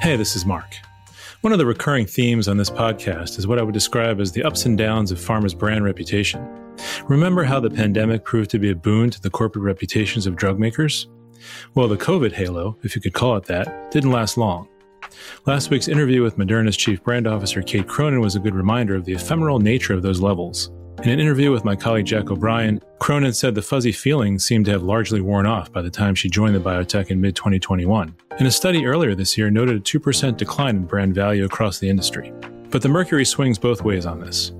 Hey, this is Marc. One of the recurring themes on this podcast is what I would describe as the ups and downs of pharma's brand reputation. Remember how the pandemic proved to be a boon to the corporate reputations of drug makers? Well, the COVID halo, if you could call it that, didn't last long. Last week's interview with Moderna's chief brand officer Kate Cronin was a good reminder of the ephemeral nature of those levels. In an interview with my colleague Jack O'Brien, Cronin said the fuzzy feelings seemed to have largely worn off by the time she joined the biotech in mid 2021. And a study earlier this year noted a 2% decline in brand value across the industry. But the mercury swings both ways on this.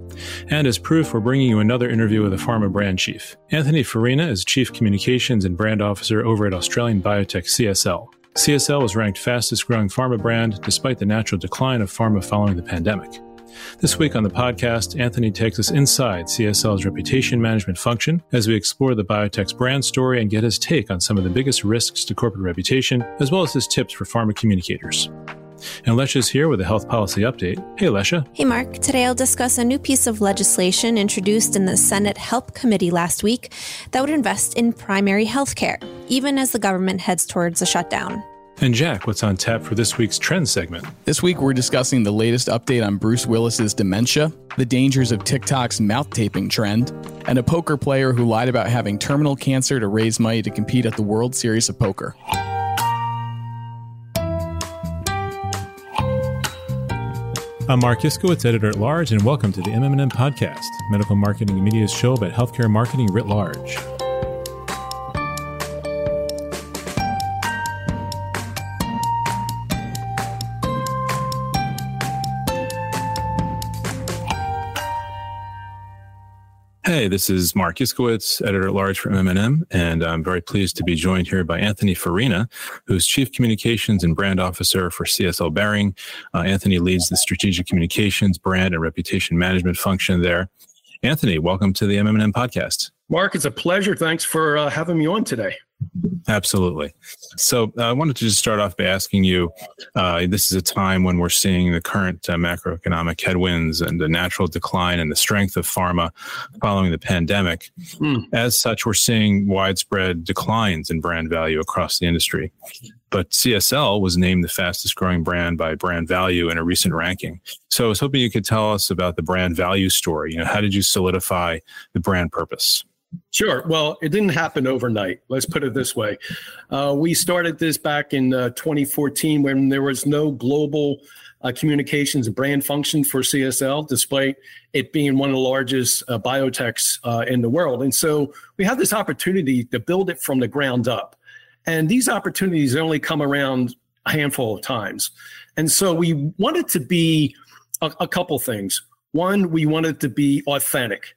And as proof, we're bringing you another interview with a pharma brand chief. Anthony Farina is Chief Communications and Brand Officer over at Australian biotech CSL. CSL was ranked fastest growing pharma brand despite the natural decline of pharma following the pandemic. This week on the podcast, Anthony takes us inside CSL's reputation management function as we explore the biotech's brand story and get his take on some of the biggest risks to corporate reputation, as well as his tips for pharma communicators. And Lecia's here with a health policy update. Hey, Lecia. Hey, Marc. Today I'll discuss a new piece of legislation introduced in the Senate Help Committee last week that would invest in primary health care, even as the government heads towards a shutdown. And Jack, what's on tap for this week's trend segment? This week, we're discussing the latest update on Bruce Willis's dementia, the dangers of TikTok's mouth taping trend, and a poker player who lied about having terminal cancer to raise money to compete at the World Series of Poker. I'm Marc Iskowitz, editor at large, and welcome to the MMM podcast, medical marketing and media's show about healthcare marketing writ large. Hey, this is Marc Iskowitz, editor at large for MMM, and I'm very pleased to be joined here by Anthony Farina, who's Chief Communications and Brand Officer for CSL Behring. Uh, Anthony leads the strategic communications, brand, and reputation management function there. Anthony, welcome to the MMM podcast. Marc, it's a pleasure. Thanks for uh, having me on today. Absolutely. So uh, I wanted to just start off by asking you uh, this is a time when we're seeing the current uh, macroeconomic headwinds and the natural decline in the strength of pharma following the pandemic. Mm. As such, we're seeing widespread declines in brand value across the industry. But CSL was named the fastest growing brand by brand value in a recent ranking. So I was hoping you could tell us about the brand value story. You know, how did you solidify the brand purpose? Sure. Well, it didn't happen overnight. Let's put it this way. Uh, we started this back in uh, 2014 when there was no global uh, communications brand function for CSL, despite it being one of the largest uh, biotechs uh, in the world. And so we had this opportunity to build it from the ground up. And these opportunities only come around a handful of times. And so we wanted to be a, a couple things. One, we wanted to be authentic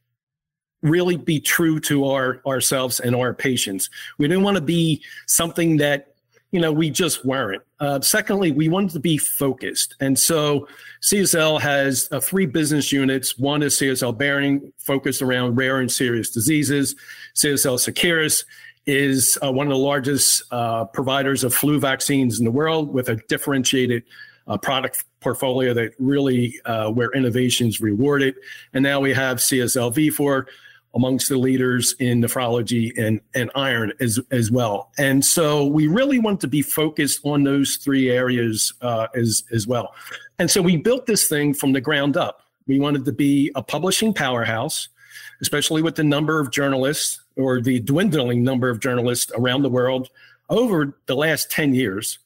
really be true to our ourselves and our patients. We didn't want to be something that you know we just weren't. Uh, secondly, we wanted to be focused, and so CSL has uh, three business units. One is CSL Behring, focused around rare and serious diseases. CSL Seqirus is uh, one of the largest uh, providers of flu vaccines in the world, with a differentiated uh, product portfolio that really uh, where innovation is rewarded. And now we have CSL Vifor amongst the leaders in nephrology and, and iron as, as well. And so we really want to be focused on those three areas uh, as, as well. And so we built this thing from the ground up. We wanted to be a publishing powerhouse, especially with the number of journalists or the dwindling number of journalists around the world over the last 10 years.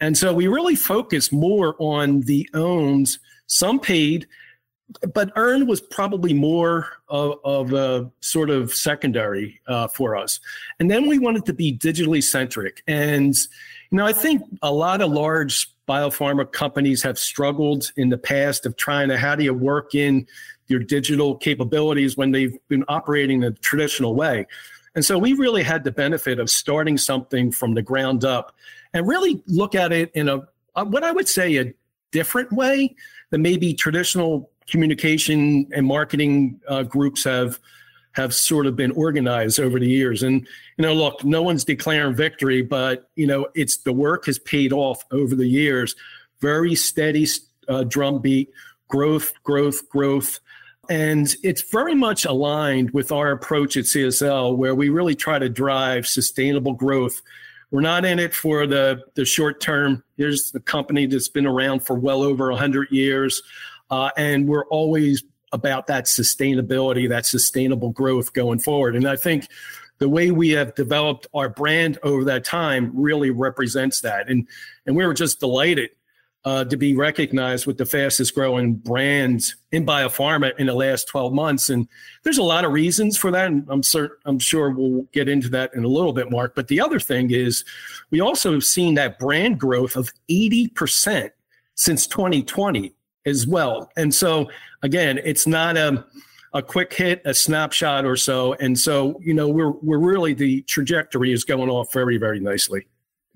And so we really focus more on the owns, some paid, but earn was probably more of, of a sort of secondary uh, for us. And then we wanted to be digitally centric. And, you know, I think a lot of large biopharma companies have struggled in the past of trying to how do you work in your digital capabilities when they've been operating the traditional way. And so we really had the benefit of starting something from the ground up and really look at it in a, what I would say, a different way than maybe traditional communication and marketing uh, groups have have sort of been organized over the years. And you know, look, no one's declaring victory, but you know, it's the work has paid off over the years. Very steady uh, drumbeat, growth, growth, growth. And it's very much aligned with our approach at CSL, where we really try to drive sustainable growth We're not in it for the the short term. Here's the company that's been around for well over hundred years, uh, and we're always about that sustainability, that sustainable growth going forward. And I think the way we have developed our brand over that time really represents that. And and we were just delighted uh, to be recognized with the fastest growing brands in biopharma in the last 12 months. And there's a lot of reasons for that. And I'm certain, I'm sure we'll get into that in a little bit, Marc. But the other thing is we also have seen that brand growth of 80% since 2020 as well. And so again, it's not a a quick hit, a snapshot or so. And so, you know, we're we're really the trajectory is going off very, very nicely.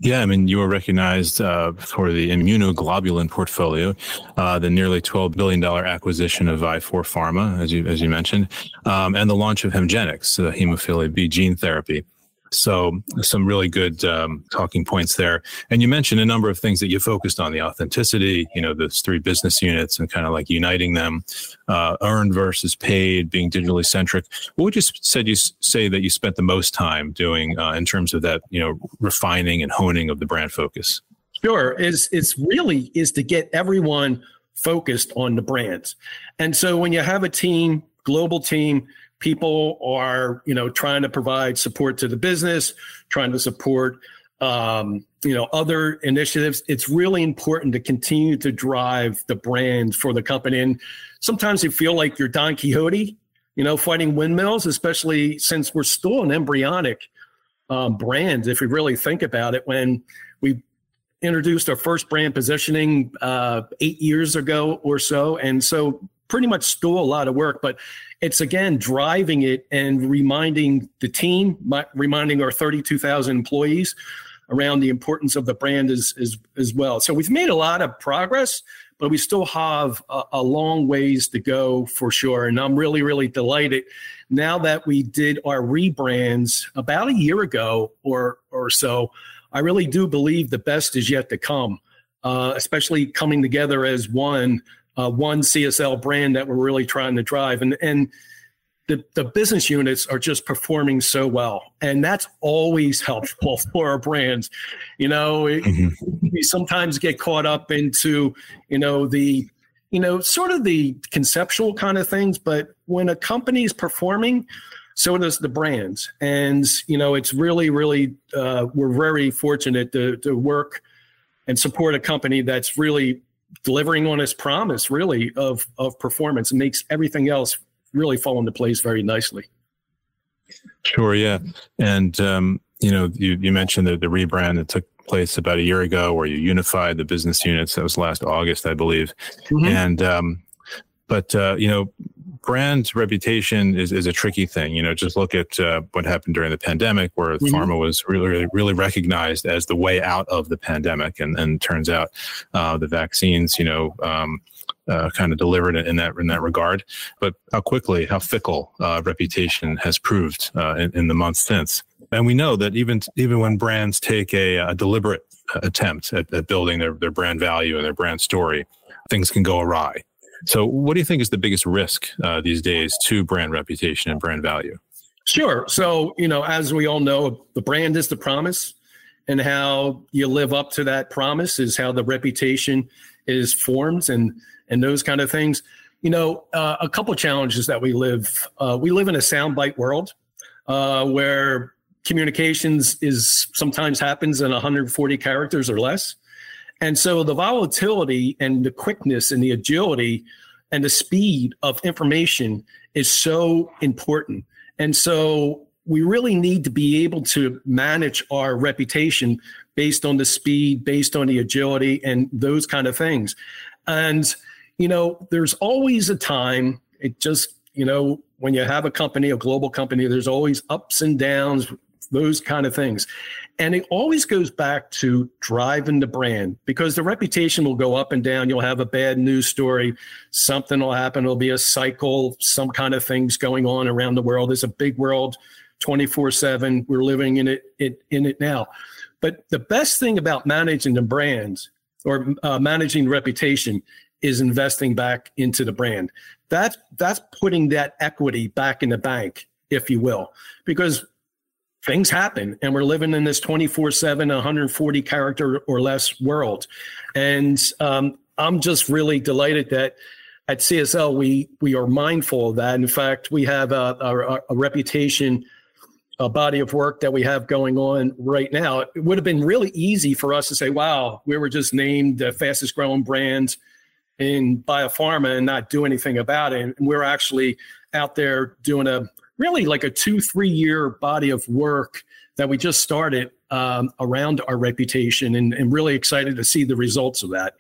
Yeah, I mean, you were recognized uh, for the immunoglobulin portfolio, uh, the nearly twelve billion dollar acquisition of Vifor Pharma, as you as you mentioned, um, and the launch of Hemgenix, the hemophilia B gene therapy. So some really good um, talking points there. And you mentioned a number of things that you focused on: the authenticity, you know, those three business units, and kind of like uniting them, uh, earned versus paid, being digitally centric. What would you said you say that you spent the most time doing uh, in terms of that, you know, refining and honing of the brand focus? Sure, is it's really is to get everyone focused on the brands. And so when you have a team, global team people are you know trying to provide support to the business trying to support um, you know other initiatives. It's really important to continue to drive the brand for the company. And sometimes you feel like you're don quixote you know fighting windmills especially since we're still an embryonic um, brand if we really think about it. When we introduced our first brand positioning uh, eight years ago or so and so pretty much still a lot of work, but it's again driving it and reminding the team, reminding our 32,000 employees around the importance of the brand as, as, as well. So we've made a lot of progress, but we still have a, a long ways to go for sure. And I'm really, really delighted now that we did our rebrands about a year ago or, or so. I really do believe the best is yet to come, uh, especially coming together as one uh, one CSL brand that we're really trying to drive. And and the, the business units are just performing so well. And that's always helpful for our brands. You know, mm-hmm. we sometimes get caught up into, you know, the, you know, sort of the conceptual kind of things. But when a company is performing, so does the brands. And, you know, it's really, really, uh, we're very fortunate to, to work and support a company that's really delivering on his promise really of of performance makes everything else really fall into place very nicely. Sure, yeah, and um, you know, you you mentioned the the rebrand that took place about a year ago, where you unified the business units. That was last August, I believe, mm-hmm. and um, but uh, you know, brand reputation is, is a tricky thing. You know, just look at uh, what happened during the pandemic, where mm-hmm. pharma was really, really, really recognized as the way out of the pandemic, and and turns out uh, the vaccines, you know. Um, uh, kind of delivered in that in that regard, but how quickly, how fickle uh, reputation has proved uh, in, in, the months since, and we know that even even when brands take a, a deliberate attempt at, at building their, their brand value and their brand story, things can go awry. So, what do you think is the biggest risk uh, these days to brand reputation and brand value? Sure. So, you know, as we all know, the brand is the promise, and how you live up to that promise is how the reputation is formed, and and those kind of things. You know, uh, a couple challenges that we live. Uh, we live in a soundbite world uh, where communications is sometimes happens in 140 characters or less. And so the volatility and the quickness and the agility and the speed of information is so important. And so we really need to be able to manage our reputation based on the speed, based on the agility, and those kind of things. And, you know, there's always a time, it just, you know, when you have a company, a global company, there's always ups and downs, those kind of things. And it always goes back to driving the brand because the reputation will go up and down. You'll have a bad news story, something will happen. It'll be a cycle, some kind of things going on around the world. It's a big world, 24 7. We're living in it, it, in it now. But the best thing about managing the brand or uh, managing reputation is investing back into the brand. That's that's putting that equity back in the bank, if you will, because things happen and we're living in this 24 7 140 character or less world. And um, i'm just really delighted that at csl we we are mindful of that. In fact we have a, a, a reputation a body of work that we have going on right now. It would have been really easy for us to say wow we were just named the fastest growing brand in biopharma and not do anything about it. And we're actually out there doing a really like a two, three year body of work that we just started um, around our reputation and, and, really excited to see the results of that.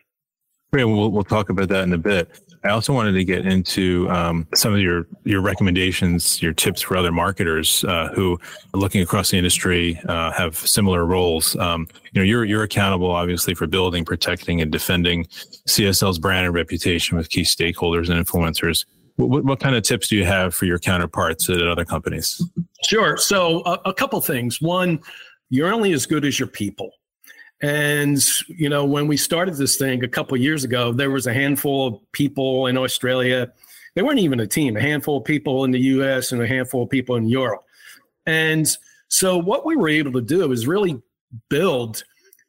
Great. We'll, we'll talk about that in a bit. I also wanted to get into um, some of your your recommendations, your tips for other marketers uh, who are looking across the industry, uh, have similar roles. Um, you know, you're you're accountable, obviously, for building, protecting, and defending CSL's brand and reputation with key stakeholders and influencers. What, what, kind of tips do you have for your counterparts at other companies? Sure. So, a, a couple things. One, you're only as good as your people. And you know, when we started this thing a couple years ago, there was a handful of people in Australia. They weren't even a team. A handful of people in the U.S. and a handful of people in Europe. And so, what we were able to do is really build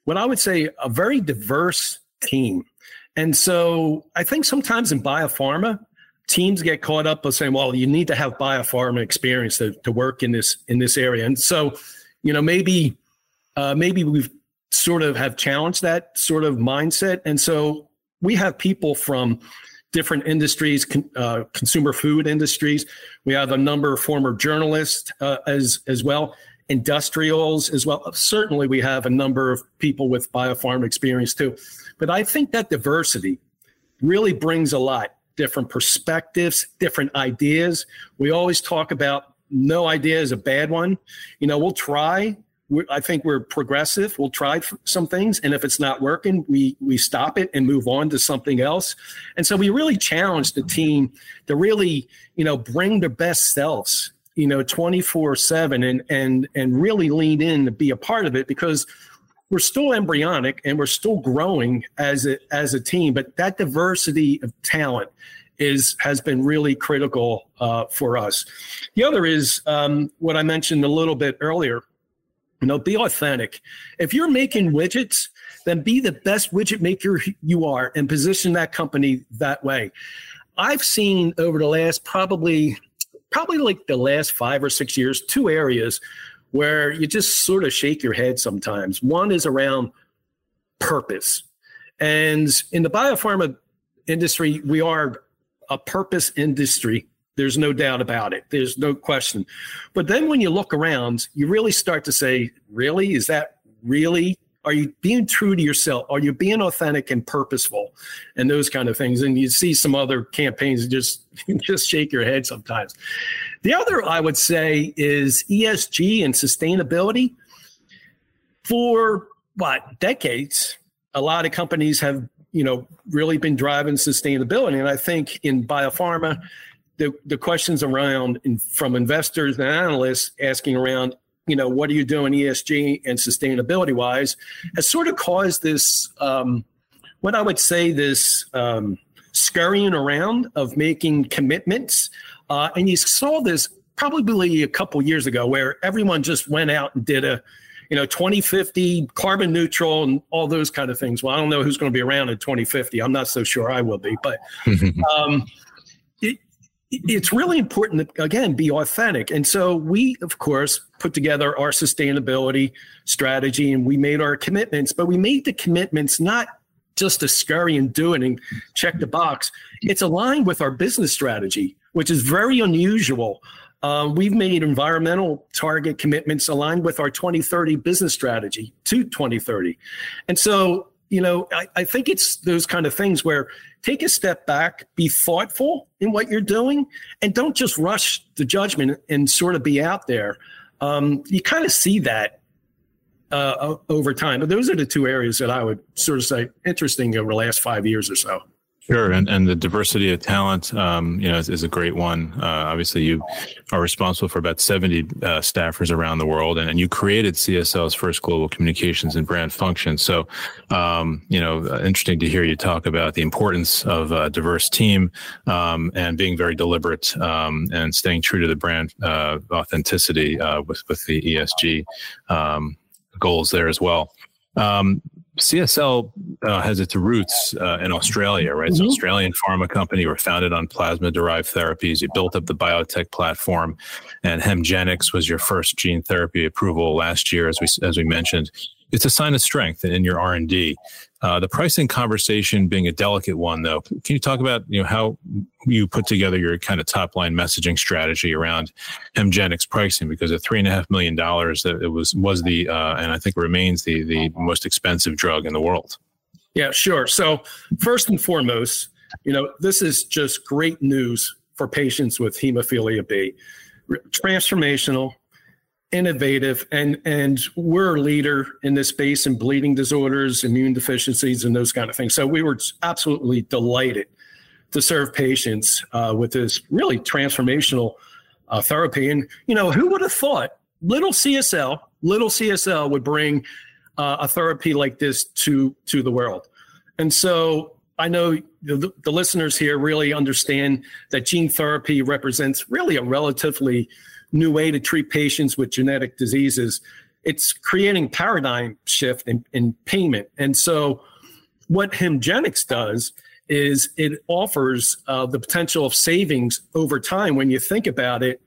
what I would say a very diverse team. And so, I think sometimes in biopharma, teams get caught up with saying, well, you need to have biopharma experience to, to work in this in this area. And so, you know, maybe uh, maybe we've sort of have challenged that sort of mindset. And so we have people from different industries, con, uh, consumer food industries. We have a number of former journalists uh, as as well, industrials as well. Certainly, we have a number of people with biopharma experience too. But I think that diversity really brings a lot different perspectives, different ideas. We always talk about no idea is a bad one. You know, we'll try. We're, I think we're progressive. We'll try some things, and if it's not working, we we stop it and move on to something else. And so we really challenge the team to really, you know, bring their best selves, you know, twenty four seven, and and and really lean in to be a part of it because we're still embryonic and we're still growing as a as a team. But that diversity of talent is has been really critical uh, for us. The other is um, what I mentioned a little bit earlier. You know, be authentic. If you're making widgets, then be the best widget maker you are and position that company that way. I've seen over the last probably probably like the last five or six years two areas where you just sort of shake your head sometimes. One is around purpose. And in the biopharma industry, we are a purpose industry. There's no doubt about it. There's no question. But then when you look around, you really start to say, really? Is that really? Are you being true to yourself? Are you being authentic and purposeful and those kind of things? And you see some other campaigns just just shake your head sometimes. The other I would say is ESG and sustainability. For what decades, a lot of companies have you know really been driving sustainability, and I think in biopharma, the the questions around in, from investors and analysts asking around you know what are you doing ESG and sustainability wise has sort of caused this um, what I would say this um, scurrying around of making commitments uh, and you saw this probably a couple years ago where everyone just went out and did a, you know, 2050 carbon neutral and all those kind of things. Well, I don't know who's going to be around in 2050. I'm not so sure I will be, but um, it's really important to, again, be authentic. And so we, of course, put together our sustainability strategy and we made our commitments, but we made the commitments not just to scurry and do it and check the box. It's aligned with our business strategy which is very unusual. Uh, we've made environmental target commitments aligned with our 2030 business strategy to 2030. And so, you know, I, I think it's those kind of things where take a step back, be thoughtful in what you're doing, and don't just rush the judgment and sort of be out there. Um, you kind of see that uh, over time. But those are the two areas that I would sort of say interesting over the last five years or so. Sure, and, and the diversity of talent, um, you know, is, is, a great one. Uh, obviously, you are responsible for about seventy uh, staffers around the world, and, and you created CSL's first global communications and brand function. So, um, you know, uh, interesting to hear you talk about the importance of a diverse team um, and being very deliberate um, and staying true to the brand uh, authenticity uh, with with the ESG um, goals there as well. Um, CSL uh, has its roots uh, in Australia, right? Mm-hmm. It's an Australian pharma company. We're founded on plasma derived therapies. You built up the biotech platform, and Hemgenix was your first gene therapy approval last year, as we as we mentioned it's a sign of strength in your R&D. Uh, the pricing conversation being a delicate one, though, can you talk about you know how you put together your kind of top line messaging strategy around Hemgenix pricing? Because at three and a half million dollars, it was was the uh, and I think remains the the most expensive drug in the world. Yeah, sure. So first and foremost, you know this is just great news for patients with hemophilia B. Transformational, innovative and and we're a leader in this space in bleeding disorders immune deficiencies and those kind of things. So we were absolutely delighted to serve patients uh, with this really transformational uh, therapy. And you know who would have thought little csl little csl would bring uh, a therapy like this to to the world? And so I know the, the listeners here really understand that gene therapy represents really a relatively new way to treat patients with genetic diseases. It's creating paradigm shift in, in payment. And so what Hemgenix does is it offers uh, the potential of savings over time when you think about it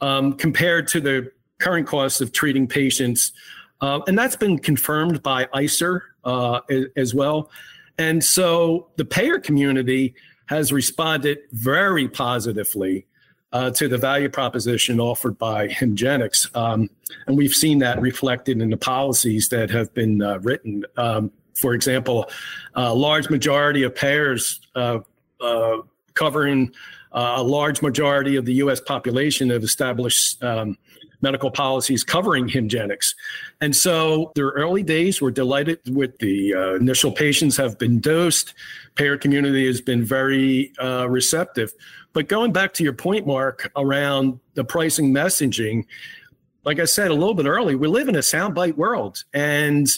um, compared to the current cost of treating patients. Uh, and that's been confirmed by ICER uh, as well. And so the payer community has responded very positively uh, to the value proposition offered by Hemgenix. Um, and we've seen that reflected in the policies that have been uh, written. Um, for example, a large majority of payers uh, uh covering uh, a large majority of the U.S. population have established um, medical policies covering Hemgenix. And so their early days, we're delighted with the uh, initial patients have been dosed. Payer community has been very uh, receptive. But going back to your point, Marc, around the pricing messaging, like I said a little bit early, we live in a soundbite world. And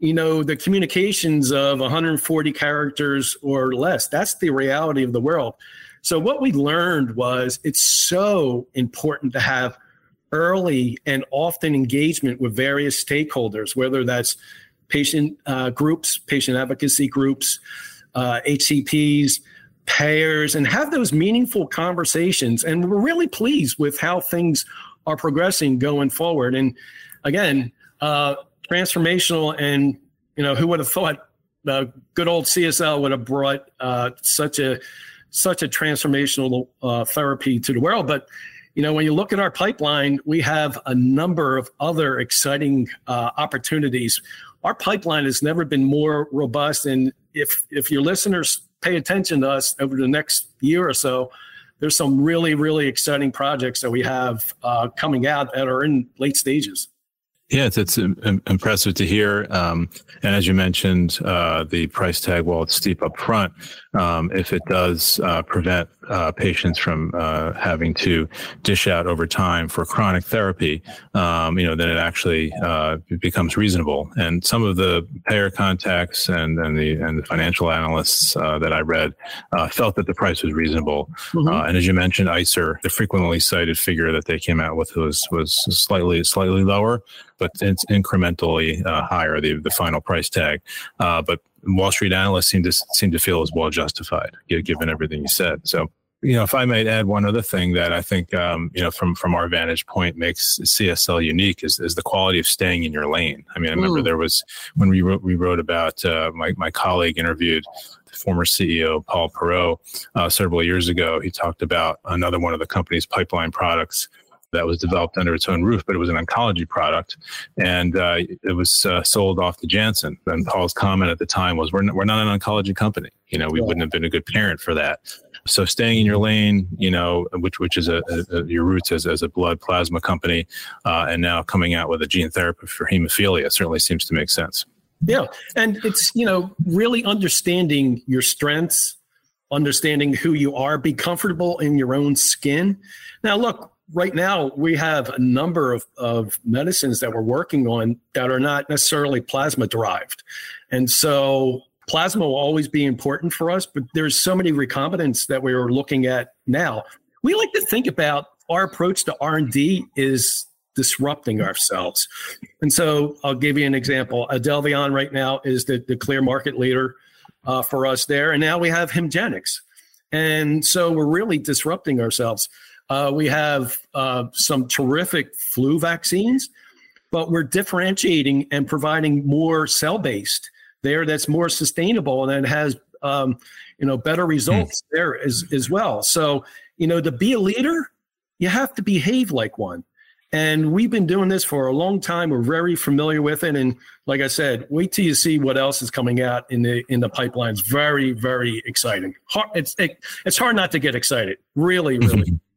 you know the communications of 140 characters or less that's the reality of the world so what we learned was it's so important to have early and often engagement with various stakeholders, whether that's patient uh, groups, patient advocacy groups, uh, HCPs, payers, and have those meaningful conversations. And we're really pleased with how things are progressing going forward. And again, uh, transformational, and you know, who would have thought the good old CSL would have brought uh, such a such a transformational uh, therapy to the world, but you know, when you look at our pipeline, we have a number of other exciting uh, opportunities. Our pipeline has never been more robust, and if if your listeners pay attention to us over the next year or so, there's some really really exciting projects that we have uh, coming out that are in late stages. Yeah, it's, it's impressive to hear. Um, and as you mentioned, uh, the price tag, while it's steep up front, um, if it does uh, prevent uh, patients from uh, having to dish out over time for chronic therapy, um, you know, then it actually uh, becomes reasonable. And some of the payer contacts and, and the and the financial analysts uh, that I read felt that the price was reasonable. Mm-hmm. and as you mentioned, ICER, the frequently cited figure that they came out with was was slightly slightly lower but it's incrementally uh, higher the the final price tag. Uh, but Wall Street analysts seem to seem to feel is well justified given everything you said. So you know, if I might add one other thing that I think, um, you know, from from our vantage point makes CSL unique is, is the quality of staying in your lane. I mean, I remember mm. there was when we wrote we wrote about uh, my my colleague interviewed the former CEO Paul Perreault uh, several years ago. He talked about another one of the company's pipeline products that was developed under its own roof, but it was an oncology product, and uh, it was uh, sold off to Janssen. And Paul's comment at the time was, "We're not, we're not an oncology company. You know, we yeah. wouldn't have been a good parent for that." So staying in your lane, you know, which which is a, a your roots as, as a blood plasma company, uh, and now coming out with a gene therapy for hemophilia certainly seems to make sense. Yeah, and it's you know really understanding your strengths understanding who you are, be comfortable in your own skin. Now, look, right now we have a number of, of medicines that we're working on that are not necessarily plasma derived. And so plasma will always be important for us, but there's so many recombinants that we are looking at now. We like to think about our approach to R&D is disrupting ourselves. And so I'll give you an example. Idelvion right now is the, the clear market leader uh, for us there. And now we have Hemgenix. And so we're really disrupting ourselves. Uh, we have uh, some terrific flu vaccines, but we're differentiating and providing more cell based there that's more sustainable and it has um, you know better results mm. there as as well. So you know to be a leader, you have to behave like one. And we've been doing this for a long time. We're very familiar with it. And like I said, wait till you see what else is coming out in the in the pipeline. It's very, very exciting. It's it, it's hard not to get excited. Really, really.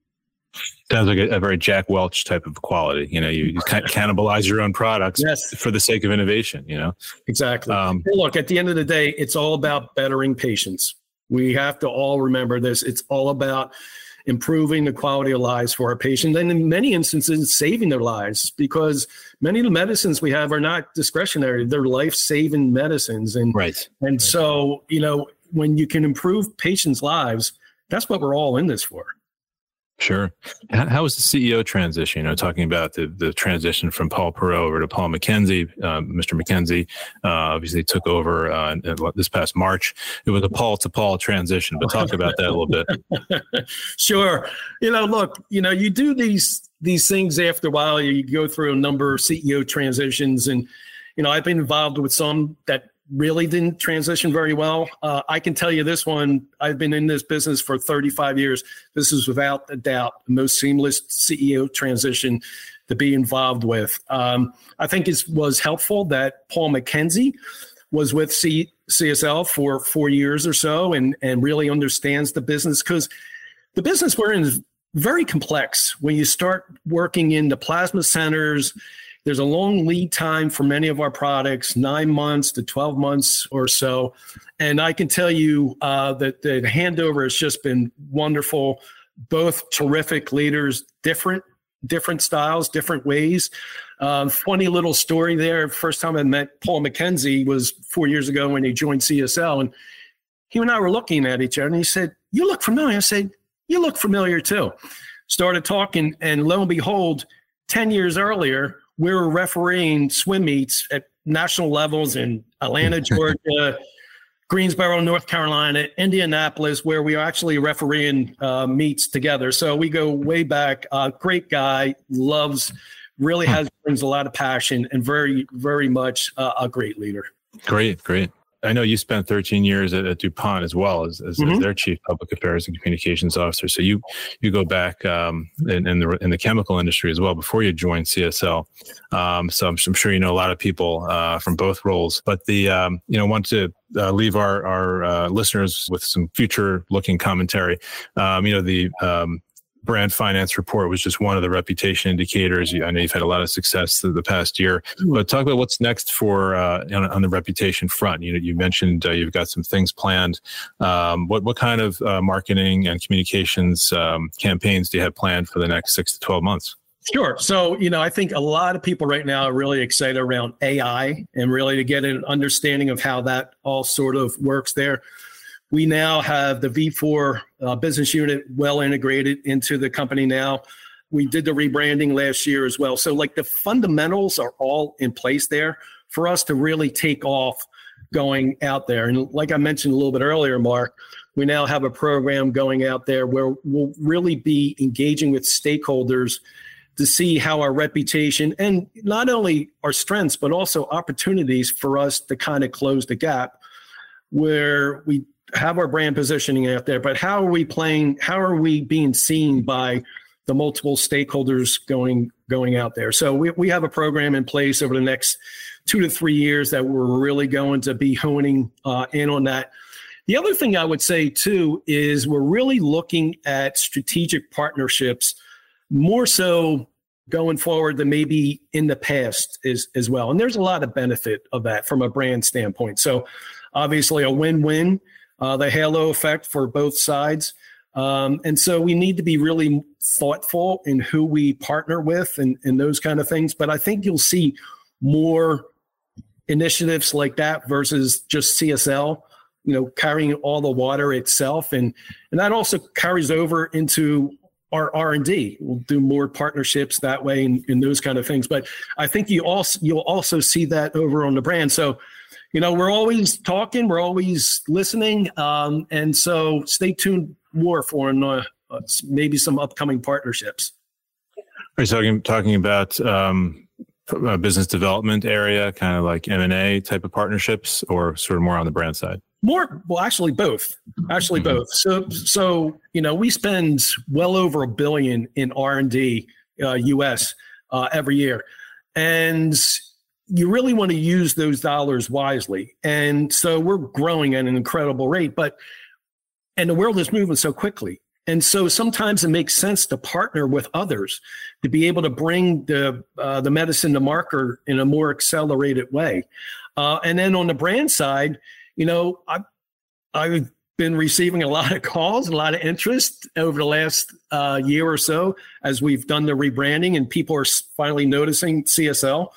Sounds like a, a, very Jack Welch type of quality. You know, you, you cannibalize your own products yes. for the sake of innovation. You know, exactly. Um, look, at the end of the day, it's all about bettering patients. We have to all remember this. It's all about improving the quality of lives for our patients and in many instances saving their lives because many of the medicines we have are not discretionary they're life-saving medicines and right and right. so you know when you can improve patients lives that's what we're all in this for Sure. How was the CEO transition? You know, talking about the, the transition from Paul Perreault over to Paul McKenzie. Uh, Mr. McKenzie uh, obviously took over uh, this past March. It was a Paul to Paul transition, but talk about that a little bit. sure. You know, look, you know, you do these these things after a while. You go through a number of CEO transitions, and you know, I've been involved with some that really didn't transition very well. Uh, I can tell you this one, I've been in this business for 35 years. This is without a doubt the most seamless CEO transition to be involved with. Um, I think it was helpful that Paul McKenzie was with C- CSL for four years or so and, and really understands the business because the business we're in is very complex when you start working in the plasma centers there's a long lead time for many of our products, nine months to 12 months or so. And I can tell you uh, that the handover has just been wonderful. Both terrific leaders, different different styles, different ways. Um, funny little story there. First time I met Paul McKenzie was four years ago when he joined CSL, and he and I were looking at each other, and he said, "You look familiar." I said, "You look familiar too." Started talking, and lo and behold, ten years earlier, we were refereeing swim meets at national levels in Atlanta, Georgia, Greensboro, North Carolina, Indianapolis, where we are actually refereeing uh, meets together. So we go way back. Uh, great guy, loves, really has brings a lot of passion, and very, very much uh, a great leader. Great, great. I know you spent 13 years at, at DuPont as well as, as, mm-hmm. as, their chief public affairs and communications officer. So you you go back um, in, in, the in the chemical industry as well before you joined CSL. Um, so I'm, I'm, sure you know a lot of people uh, from both roles. But the um, you know want to uh, leave our our uh, listeners with some future looking commentary. Um, you know the um, brand finance report was just one of the reputation indicators. I know you've had a lot of success through the past year, but talk about what's next for uh, on, on, the reputation front. You know, you mentioned uh, you've got some things planned. Um, what what kind of uh, marketing and communications um, campaigns do you have planned for the next six to twelve months? Sure. So, you know, I think a lot of people right now are really excited around AI and really to get an understanding of how that all sort of works there. We now have the Vifor uh, business unit well integrated into the company now. We did the rebranding last year as well. So, like the fundamentals are all in place there for us to really take off going out there. And like I mentioned a little bit earlier, Marc, we now have a program going out there where we'll really be engaging with stakeholders to see how our reputation and not only our strengths, but also opportunities for us to kind of close the gap where we have our brand positioning out there, but how are we playing? How are we being seen by the multiple stakeholders going going out there? So we, we have a program in place over the next two to three years that we're really going to be honing uh, in on that. The other thing I would say too is we're really looking at strategic partnerships more so going forward than maybe in the past is as well. And there's a lot of benefit of that from a brand standpoint. So obviously a win-win uh, the halo effect for both sides. Um, and so we need to be really thoughtful in who we partner with and, and those kind of things. But I think you'll see more initiatives like that versus just CSL, you know, carrying all the water itself. And, and that also carries over into our R&D. We'll do more partnerships that way and, and those kind of things. But I think you also, you'll also see that over on the brand. So, you know, we're always talking, we're always listening. Um, and so stay tuned more for uh, maybe some upcoming partnerships. Are you talking, talking about um, business development area, kind of like M&A type of partnerships or sort of more on the brand side? More, well, actually both. Actually mm-hmm. both. So, so you know, we spend well over a billion in R and D, uh, U.S. Uh, every year, and you really want to use those dollars wisely. And so we're growing at an incredible rate, but and the world is moving so quickly. And so sometimes it makes sense to partner with others to be able to bring the uh, the medicine to market in a more accelerated way. Uh, and then on the brand side, you know, I, I've been receiving a lot of calls, a lot of interest over the last uh, year or so as we've done the rebranding and people are finally noticing CSL.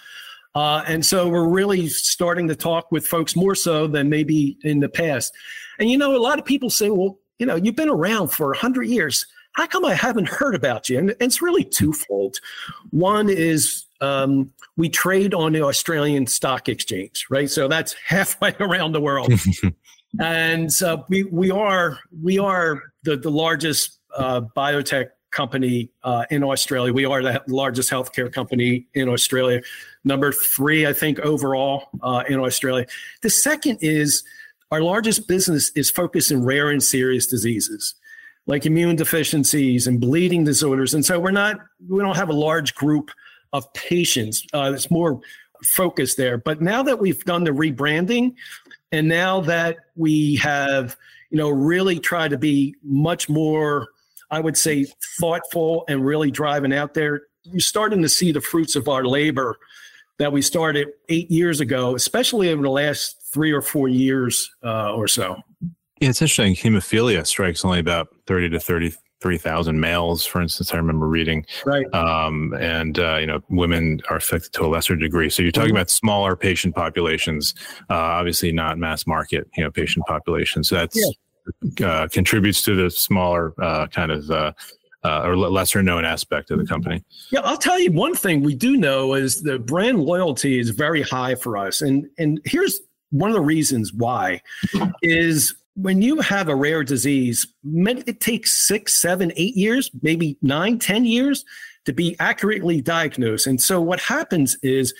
Uh, and so we're really starting to talk with folks more so than maybe in the past. And you know, a lot of people say, well, you know, you've been around for 100 years. How come I haven't heard about you? And it's really twofold. One is um, we trade on the Australian Stock Exchange, right? So that's halfway around the world. and uh, we we are we are the the largest uh, biotech company uh, in Australia. We are the largest healthcare company in Australia. Number three, I think, overall uh, in Australia. The second is our largest business is focused in rare and serious diseases like immune deficiencies and bleeding disorders. And so we're not, we don't have a large group of patients. Uh, it's more focused there. But now that we've done the rebranding, and now that we have, you know, really tried to be much more, I would say, thoughtful and really driving out there, you're starting to see the fruits of our labor that we started eight years ago, especially over the last three or four years uh, or so. Yeah, it's interesting. Hemophilia strikes only about 30 to 33,000 males, for instance, I remember reading. Right. Um, and, uh, you know, women are affected to a lesser degree. So you're talking mm-hmm. about smaller patient populations, uh, obviously not mass market, you know, patient populations. So that's yeah. Uh, contributes to the smaller uh, kind of uh, uh, or lesser known aspect of the company. Yeah, I'll tell you one thing we do know is the brand loyalty is very high for us. And, and here's one of the reasons why is when you have a rare disease, it takes six, seven, eight years, maybe nine, ten years to be accurately diagnosed. And so what happens is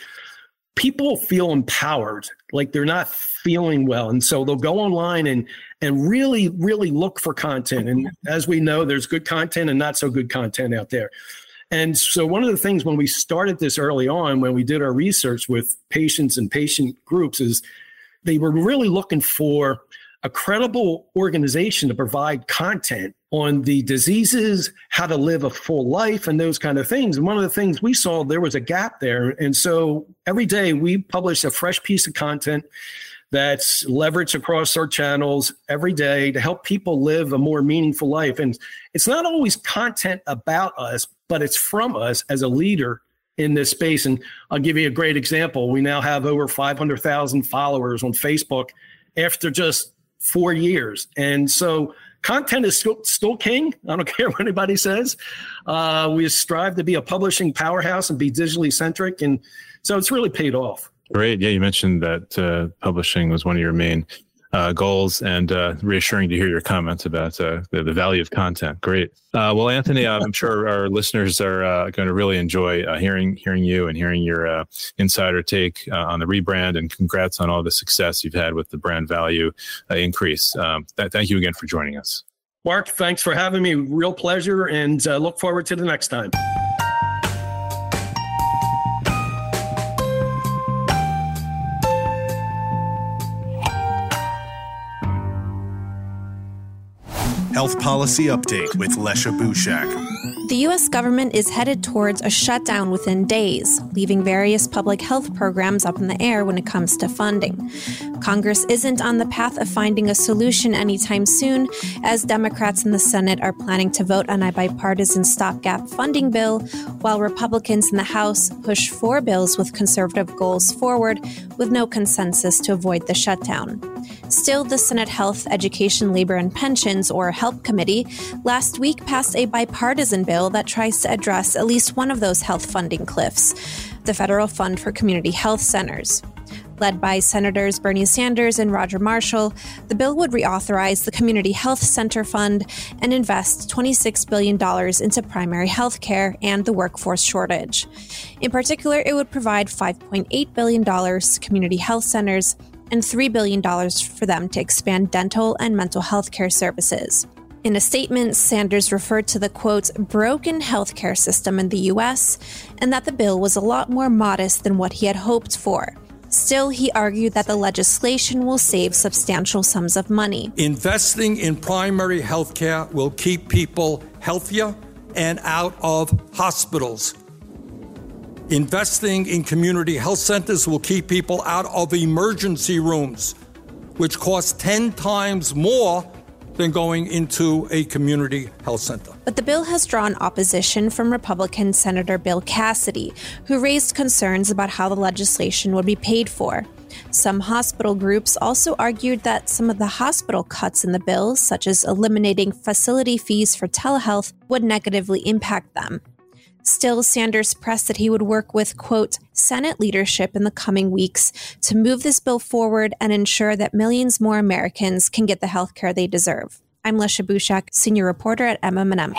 people feel empowered, like they're not feeling well. And so they'll go online and and really, really look for content. And mm-hmm. as we know, there's good content and not so good content out there. And so one of the things when we started this early on, when we did our research with patients and patient groups, is they were really looking for a credible organization to provide content on the diseases, how to live a full life, and those kind of things. And one of the things we saw there was a gap there. And so every day we publish a fresh piece of content that's leveraged across our channels every day to help people live a more meaningful life. And it's not always content about us, but it's from us as a leader in this space. And I'll give you a great example. We now have over 500,000 followers on Facebook after just four years. And so content is still, still king. I don't care what anybody says. Uh, we strive to be a publishing powerhouse and be digitally centric. And so it's really paid off. Great. Yeah, you mentioned that uh, publishing was one of your main uh, goals and uh, reassuring to hear your comments about uh, the, the, value of content. Great. Uh, well, Anthony, I'm sure our listeners are uh, going to really enjoy uh, hearing hearing you and hearing your insider take on the rebrand. And congrats on all the success you've had with the brand value increase. Um, th- thank you again for joining us. Marc, thanks for having me. Real pleasure, and look forward to the next time. Health Policy Update with Lecia Bushak. The U.S. government is headed towards a shutdown within days, leaving various public health programs up in the air when it comes to funding. Congress isn't on the path of finding a solution anytime soon, as Democrats in the Senate are planning to vote on a bipartisan stopgap funding bill, while Republicans in the House push four bills with conservative goals forward with no consensus to avoid the shutdown. Still, the Senate Health, Education, Labor, and Pensions, or HELP Committee, last week passed a bipartisan bill that tries to address at least one of those health funding cliffs the Federal Fund for Community Health Centers. Led by Senators Bernie Sanders and Roger Marshall, the bill would reauthorize the Community Health Center Fund and invest $26 billion into primary health care and the workforce shortage. In particular, it would provide $5.8 billion to community health centers and $3 billion for them to expand dental and mental health care services. In a statement, Sanders referred to the quote, broken healthcare system in the U.S., and that the bill was a lot more modest than what he had hoped for. Still, he argued that the legislation will save substantial sums of money. Investing in primary health care will keep people healthier and out of hospitals. Investing in community health centers will keep people out of emergency rooms, which cost 10 times more than going into a community health center. But the bill has drawn opposition from Republican Senator Bill Cassidy, who raised concerns about how the legislation would be paid for. Some hospital groups also argued that some of the hospital cuts in the bill, such as eliminating facility fees for telehealth, would negatively impact them. Still, Sanders pressed that he would work with, quote, Senate leadership in the coming weeks to move this bill forward and ensure that millions more Americans can get the health care they deserve. I'm Lecia Bushak, senior reporter at MMM.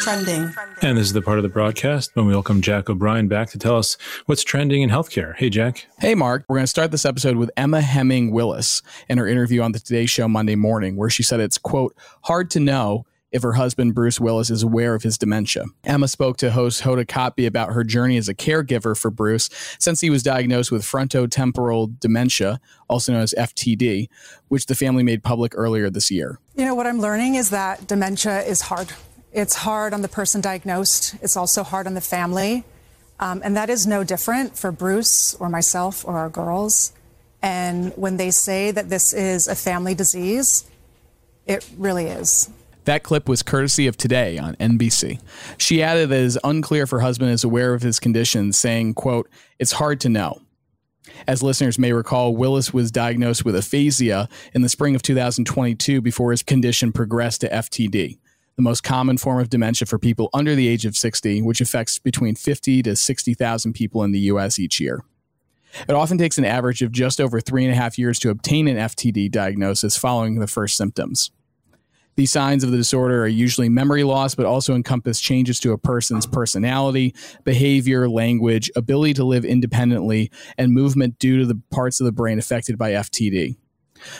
Trending. And this is the part of the broadcast when we welcome Jack O'Brien back to tell us what's trending in healthcare. Hey, Jack. Hey, Marc. We're going to start this episode with Emma Heming Willis in her interview on the Today Show Monday morning, where she said it's, quote, hard to know if her husband, Bruce Willis, is aware of his dementia. Emma spoke to host Hoda Kotb about her journey as a caregiver for Bruce since he was diagnosed with frontotemporal dementia, also known as FTD, which the family made public earlier this year. You know, what I'm learning is that dementia is hard. It's hard on the person diagnosed, it's also hard on the family. Um, and that is no different for Bruce or myself or our girls. And when they say that this is a family disease, it really is. That clip was courtesy of Today on NBC. She added that it is unclear if her husband is aware of his condition, saying, quote, It's hard to know. As listeners may recall, Willis was diagnosed with aphasia in the spring of 2022 before his condition progressed to FTD, the most common form of dementia for people under the age of 60, which affects between 50 to 60,000 people in the U.S. each year. It often takes an average of just over three and a half years to obtain an FTD diagnosis following the first symptoms. These signs of the disorder are usually memory loss, but also encompass changes to a person's personality, behavior, language, ability to live independently, and movement due to the parts of the brain affected by FTD.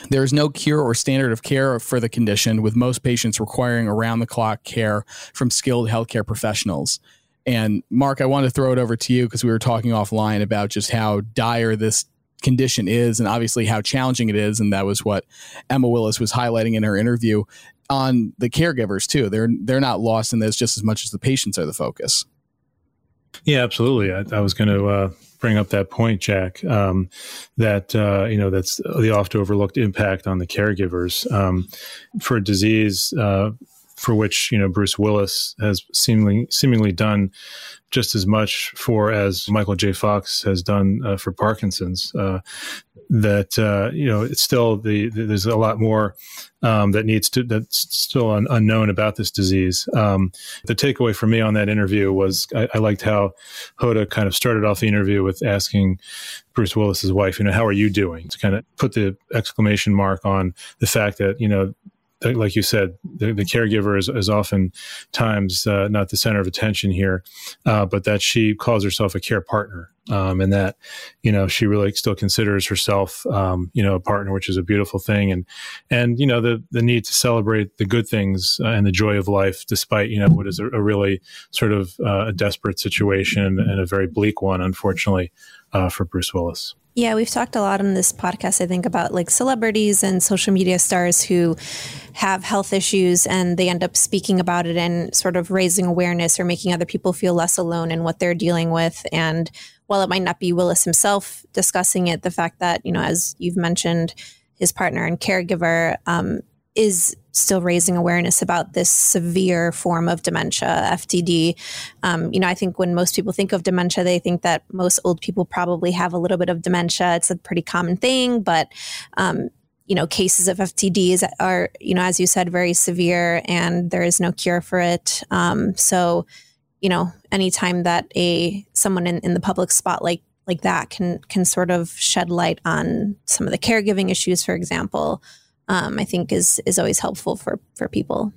There is no cure or standard of care for the condition, with most patients requiring around the clock care from skilled healthcare professionals. And Marc, I want to throw it over to you because we were talking offline about just how dire this condition is and obviously how challenging it is and that was what Emma Willis was highlighting in her interview on the caregivers too. They're they're not lost in this just as much as the patients are the focus. Yeah, absolutely. I, I was going to uh, bring up that point, Jack. Um, that uh, you know that's the oft overlooked impact on the caregivers um, for a disease uh, for which you know Bruce Willis has seemingly seemingly done just as much for as Michael J. Fox has done uh, for Parkinson's. Uh, that uh, you know, it's still the, the, there's a lot more um, that needs to that's still un, unknown about this disease. Um, the takeaway for me on that interview was I, I, liked how Hoda kind of started off the interview with asking Bruce Willis's wife, you know, how are you doing? To kind of put the exclamation mark on the fact that you know like you said, the, the caregiver is, is oftentimes uh, not the center of attention here, uh, but that she calls herself a care partner, um, and that you know she really still considers herself, um, you know, a partner, which is a beautiful thing, and and you know the the need to celebrate the good things uh, and the joy of life, despite you know what is a, a really sort of uh, a desperate situation and a very bleak one, unfortunately, uh, for Bruce Willis. Yeah, we've talked a lot on this podcast, I think, about like celebrities and social media stars who have health issues and they end up speaking about it and sort of raising awareness or making other people feel less alone in what they're dealing with. And while it might not be Willis himself discussing it, the fact that, you know, as you've mentioned, his partner and caregiver um, is still raising awareness about this severe form of dementia, FTD. Um, you know, I think when most people think of dementia, they think that most old people probably have a little bit of dementia. It's a pretty common thing, but um, you know, cases of FTDs are, you know, as you said, very severe, and there is no cure for it. Um, so, you know, anytime that a someone in, in the public spotlight like that can can sort of shed light on some of the caregiving issues, for example, um, I think is is always helpful for for people.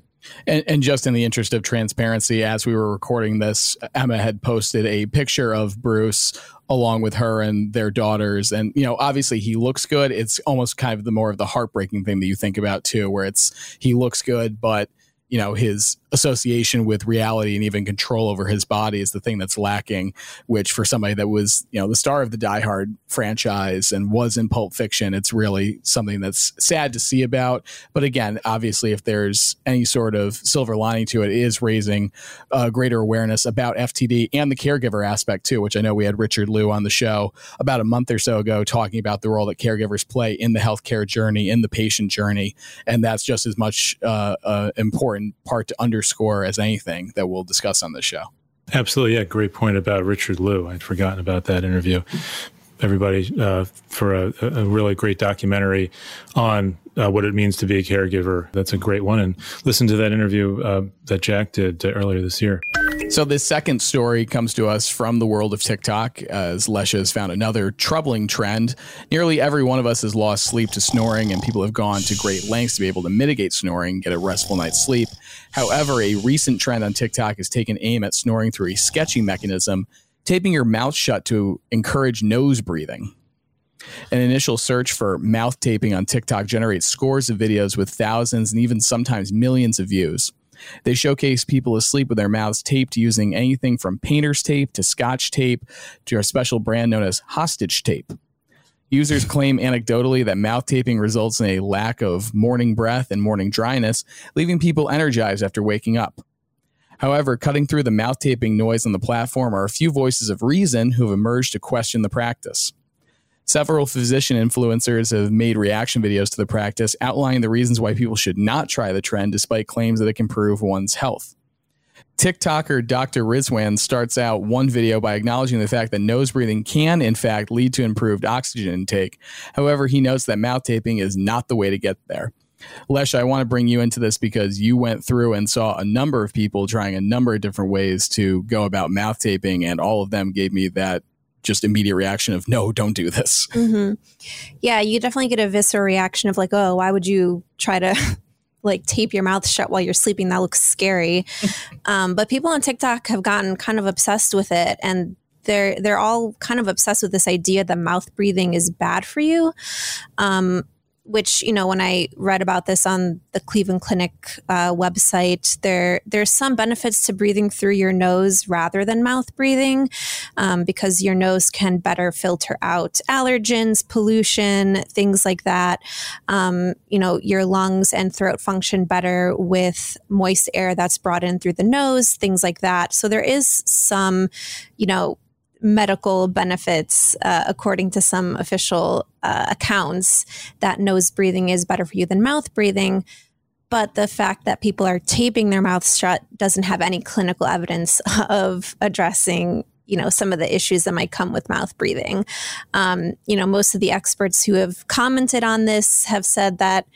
And, and, just in the interest of transparency, as we were recording this, Emma had posted a picture of Bruce along with her and their daughters. And, you know, obviously he looks good. It's almost kind of the more of the heartbreaking thing that you think about, too, where it's he looks good, but you know his association with reality and even control over his body is the thing that's lacking which for somebody that was you know the star of the die hard franchise and was in pulp fiction it's really something that's sad to see about. But again obviously if there's any sort of silver lining to it, it is raising uh, greater awareness about ftd and the caregiver aspect too which i know we had richard lui on the show about a month or so ago talking about the role that caregivers play in the healthcare journey in the patient journey. And that's just as much uh, uh, important part to underscore as anything that we'll discuss on this show. Absolutely. Yeah. Great point about Richard Lui. I'd forgotten about that interview. Everybody uh, for a, a, really great documentary on uh, what it means to be a caregiver. That's a great one. And listen to that interview uh, that Jack did uh, earlier this year. So, this second story comes to us from the world of TikTok, as Lecia has found another troubling trend. Nearly every one of us has lost sleep to snoring, and people have gone to great lengths to be able to mitigate snoring, get a restful night's sleep. However, a recent trend on TikTok has taken aim at snoring through a sketchy mechanism, taping your mouth shut to encourage nose breathing. An initial search for mouth taping on TikTok generates scores of videos with thousands and even sometimes millions of views. They showcase people asleep with their mouths taped using anything from painter's tape to scotch tape to a special brand known as hostage tape. Users claim anecdotally that mouth taping results in a lack of morning breath and morning dryness, leaving people energized after waking up. However, cutting through the mouth taping noise on the platform are a few voices of reason who have emerged to question the practice. Several physician influencers have made reaction videos to the practice outlining the reasons why people should not try the trend despite claims that it can improve one's health. TikToker Dr. Rizwan starts out one video by acknowledging the fact that nose breathing can, in fact, lead to improved oxygen intake. However, he notes that mouth taping is not the way to get there. Lecia, I want to bring you into this because you went through and saw a number of people trying a number of different ways to go about mouth taping, and all of them gave me that just immediate reaction of no don't do this. Mm-hmm. yeah you definitely get a visceral reaction of like oh why would you try to like tape your mouth shut while you're sleeping? That looks scary. Um, but people on tiktok have gotten kind of obsessed with it and they're they're all kind of obsessed with this idea that mouth breathing is bad for you. Um, which you know when I read about this on the Cleveland Clinic uh, website, there there's some benefits to breathing through your nose rather than mouth breathing, um, because your nose can better filter out allergens, pollution, things like that. Um, you know, your lungs and throat function better with moist air that's brought in through the nose, things like that. So there is some, you know medical benefits, uh, according to some official uh, accounts, that nose breathing is better for you than mouth breathing. But the fact that people are taping their mouths shut doesn't have any clinical evidence of addressing you know some of the issues that might come with mouth breathing um, you know most of the experts who have commented on this have said that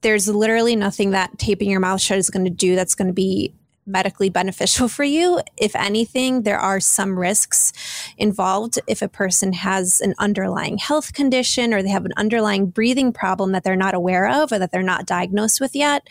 there's literally nothing that taping your mouth shut is going to do that's going to be medically beneficial for you. If anything, there are some risks involved if a person has an underlying health condition or they have an underlying breathing problem that they're not aware of or that they're not diagnosed with yet.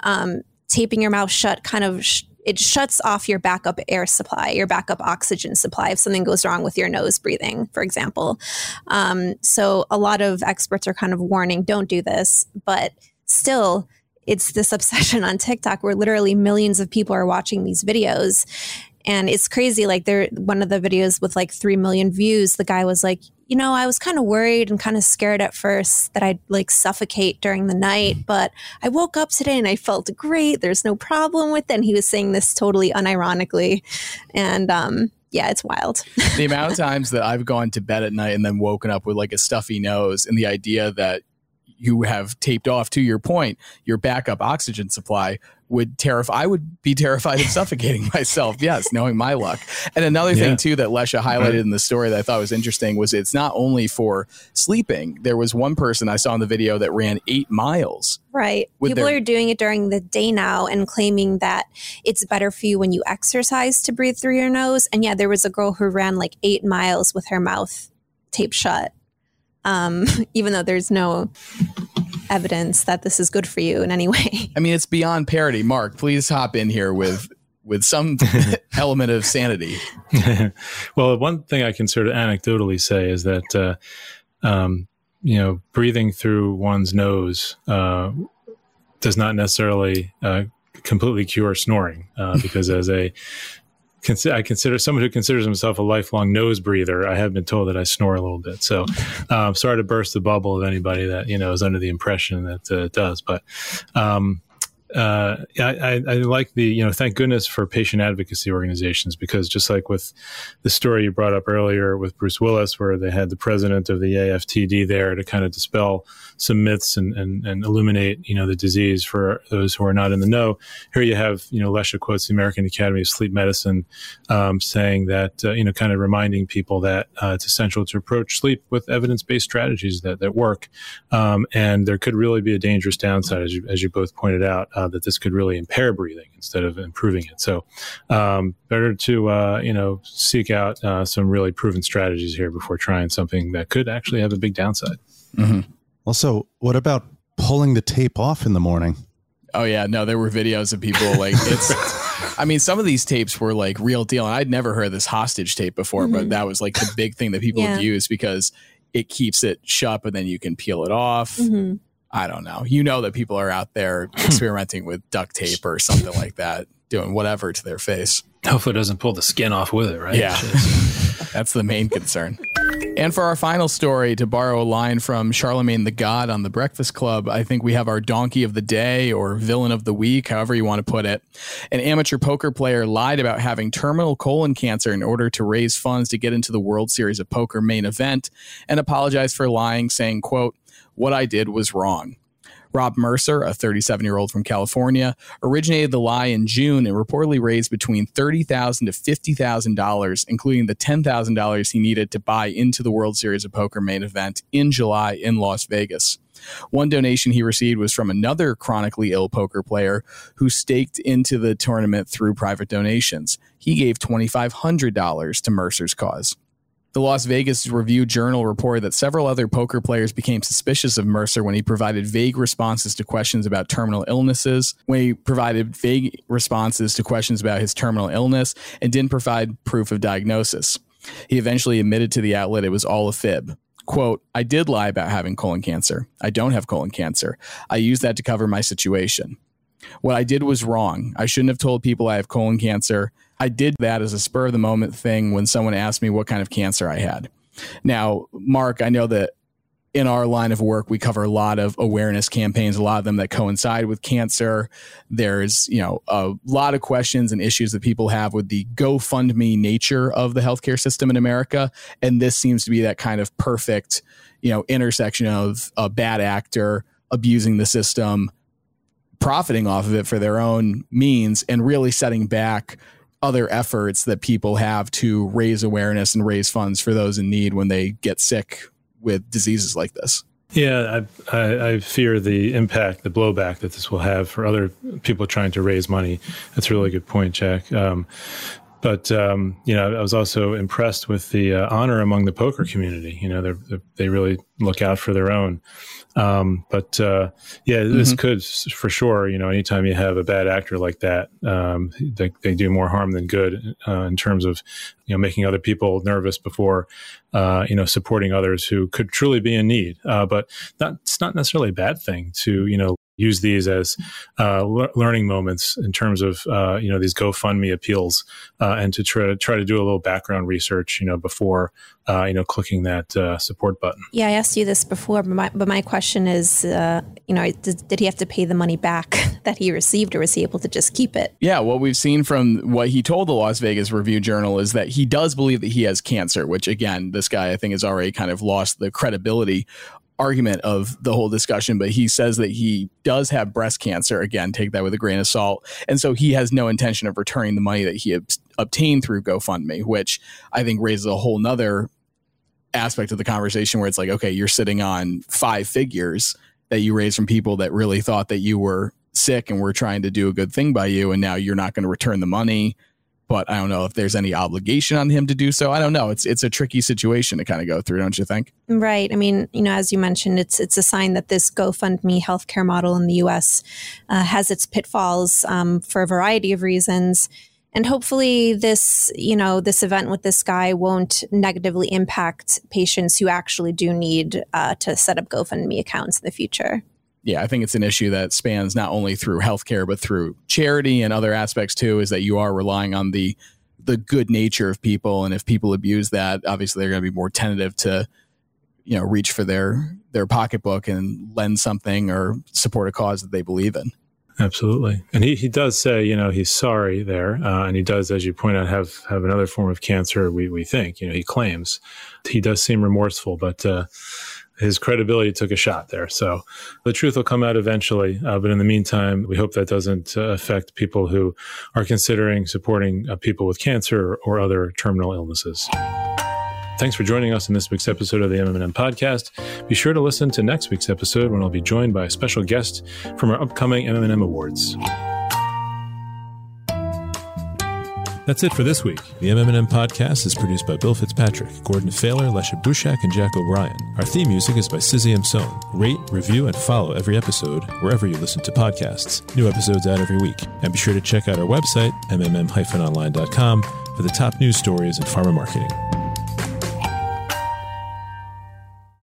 Um, taping your mouth shut kind of sh- it shuts off your backup air supply, your backup oxygen supply if something goes wrong with your nose breathing, for example. Um, so a lot of experts are kind of warning, don't do this, but still it's this obsession on TikTok where literally millions of people are watching these videos. And it's crazy. Like there, one of the videos with like 3 million views, the guy was like, you know, I was kind of worried and kind of scared at first that I'd like suffocate during the night, but I woke up today and I felt great. There's no problem with it. And he was saying this totally unironically. And, um, yeah, it's wild. the amount of times that I've gone to bed at night and then woken up with like a stuffy nose and the idea that you have taped off to your point your backup oxygen supply would terrify I would be terrified of suffocating myself yes knowing my luck. And another yeah. thing too that Lecia mm-hmm. highlighted in the story that I thought was interesting was it's not only for sleeping. There was one person I saw in the video that ran 8 miles right. people their- are doing it during the day now and claiming that it's better for you when you exercise to breathe through your nose. And yeah there was a girl who ran like 8 miles with her mouth taped shut um, even though there's no evidence that this is good for you in any way. I mean, it's beyond parody. Marc, please hop in here with with some element of sanity. well, one thing I can sort of anecdotally say is that uh, um, you know breathing through one's nose uh, does not necessarily uh, completely cure snoring uh, because as a I consider someone who considers himself a lifelong nose breather. I have been told that I snore a little bit. So, um, sorry to burst the bubble of anybody that you know is under the impression that uh, it does. But um, uh, I, I, like the, you know, thank goodness for patient advocacy organizations because just like with the story you brought up earlier with Bruce Willis, where they had the president of the AFTD there to kind of dispel some myths and, and, and illuminate, you know, the disease for those who are not in the know. Here you have, you know, Lecia quotes the American Academy of Sleep Medicine um, saying that, uh, you know, kind of reminding people that uh, it's essential to approach sleep with evidence based strategies that, that work. Um, and there could really be a dangerous downside, as you, as you both pointed out uh, that this could really impair breathing instead of improving it. So, um, better to uh, you know seek out uh, some really proven strategies here before trying something that could actually have a big downside. Mm-hmm. Also, what about pulling the tape off in the morning? Oh yeah, no, there were videos of people like it's. I mean, some of these tapes were like real deal, and I'd never heard this hostage tape before, mm-hmm. but that was like the big thing that people yeah. have used because it keeps it shut, but then you can peel it off. Mm-hmm. I don't know. You know that people are out there experimenting with duct tape or something like that, doing whatever to their face. Hopefully, it doesn't pull the skin off with it, right? Yeah. That's the main concern. And for our final story, to borrow a line from Charlemagne the God on the Breakfast Club, I think we have our donkey of the day or villain of the week, however you want to put it. An amateur poker player lied about having terminal colon cancer in order to raise funds to get into the World Series of Poker main event and apologized for lying, saying, quote, what I did was wrong. Rob Mercer, a 37 year old from California, originated the lie in June and reportedly raised between $30,000 to $50,000, including the $10,000 he needed to buy into the World Series of Poker main event in July in Las Vegas. One donation he received was from another chronically ill poker player who staked into the tournament through private donations. He gave $2,500 to Mercer's cause. The Las Vegas Review Journal reported that several other poker players became suspicious of Mercer when he provided vague responses to questions about terminal illnesses, when he provided vague responses to questions about his terminal illness, and didn't provide proof of diagnosis. He eventually admitted to the outlet it was all a fib. Quote, I did lie about having colon cancer. I don't have colon cancer. I used that to cover my situation. What I did was wrong. I shouldn't have told people I have colon cancer. I did that as a spur of the moment thing when someone asked me what kind of cancer I had. Now, Marc, I know that in our line of work, we cover a lot of awareness campaigns, a lot of them that coincide with cancer. There's, you know, a lot of questions and issues that people have with the GoFundMe nature of the healthcare system in America. And this seems to be that kind of perfect, you know, intersection of a bad actor abusing the system, profiting off of it for their own means, and really setting back other efforts that people have to raise awareness and raise funds for those in need when they get sick with diseases like this. Yeah, I, I, I, fear the impact, the blowback that this will have for other people trying to raise money. That's a really good point, Jack. Um, but um, you know, I was also impressed with the uh, honor among the poker community. You know, they they really look out for their own. Um, but uh, yeah, this mm-hmm. could for sure. You know, anytime you have a bad actor like that, um, they, they, do more harm than good uh, in terms of you know making other people nervous before uh, you know supporting others who could truly be in need. Uh, but that's not necessarily a bad thing to you know use these as uh, le- learning moments in terms of uh, you know these GoFundMe appeals, uh, and to try to try to do a little background research, you know, before uh, you know clicking that uh, support button. Yeah, I asked you this before, but my, but my question is, uh, you know, did, did he have to pay the money back that he received, or was he able to just keep it? Yeah, what we've seen from what he told the Las Vegas Review Journal is that he does believe that he has cancer, which again, this guy I think has already kind of lost the credibility argument of the whole discussion, but he says that he does have breast cancer. Again, take that with a grain of salt. And so he has no intention of returning the money that he ob- obtained through GoFundMe, which I think raises a whole nother aspect of the conversation where it's like, okay, you're sitting on five figures that you raised from people that really thought that you were sick and were trying to do a good thing by you. And now you're not going to return the money but I don't know if there's any obligation on him to do so. I don't know. It's it's a tricky situation to kind of go through, don't you think? Right. I mean, you know, as you mentioned, it's it's a sign that this GoFundMe healthcare model in the U.S. Uh, has its pitfalls um, for a variety of reasons. And hopefully, this you know this event with this guy won't negatively impact patients who actually do need uh, to set up GoFundMe accounts in the future yeah, I think it's an issue that spans not only through healthcare but through charity and other aspects too. Is that you are relying on the the good nature of people, and if people abuse that, obviously they're going to be more tentative to you know reach for their their pocketbook and lend something or support a cause that they believe in. Absolutely, and he, he does say you know he's sorry there, uh, and he does, as you point out, have have another form of cancer. We we think you know he claims he does seem remorseful, but. Uh, his credibility took a shot there. So the truth will come out eventually. Uh, but in the meantime, we hope that doesn't uh, affect people who are considering supporting uh, people with cancer or other terminal illnesses. Thanks for joining us in this week's episode of the MMM podcast. Be sure to listen to next week's episode when I'll be joined by a special guest from our upcoming MMM Awards. That's it for this week. The MMM podcast is produced by Bill Fitzpatrick, Gordon Failer, Lecia Bushak, and Jack O'Brien. Our theme music is by Sixième Son. Rate, review, and follow every episode wherever you listen to podcasts. New episodes out every week. And be sure to check out our website, mmm-online.com, for the top news stories in pharma marketing.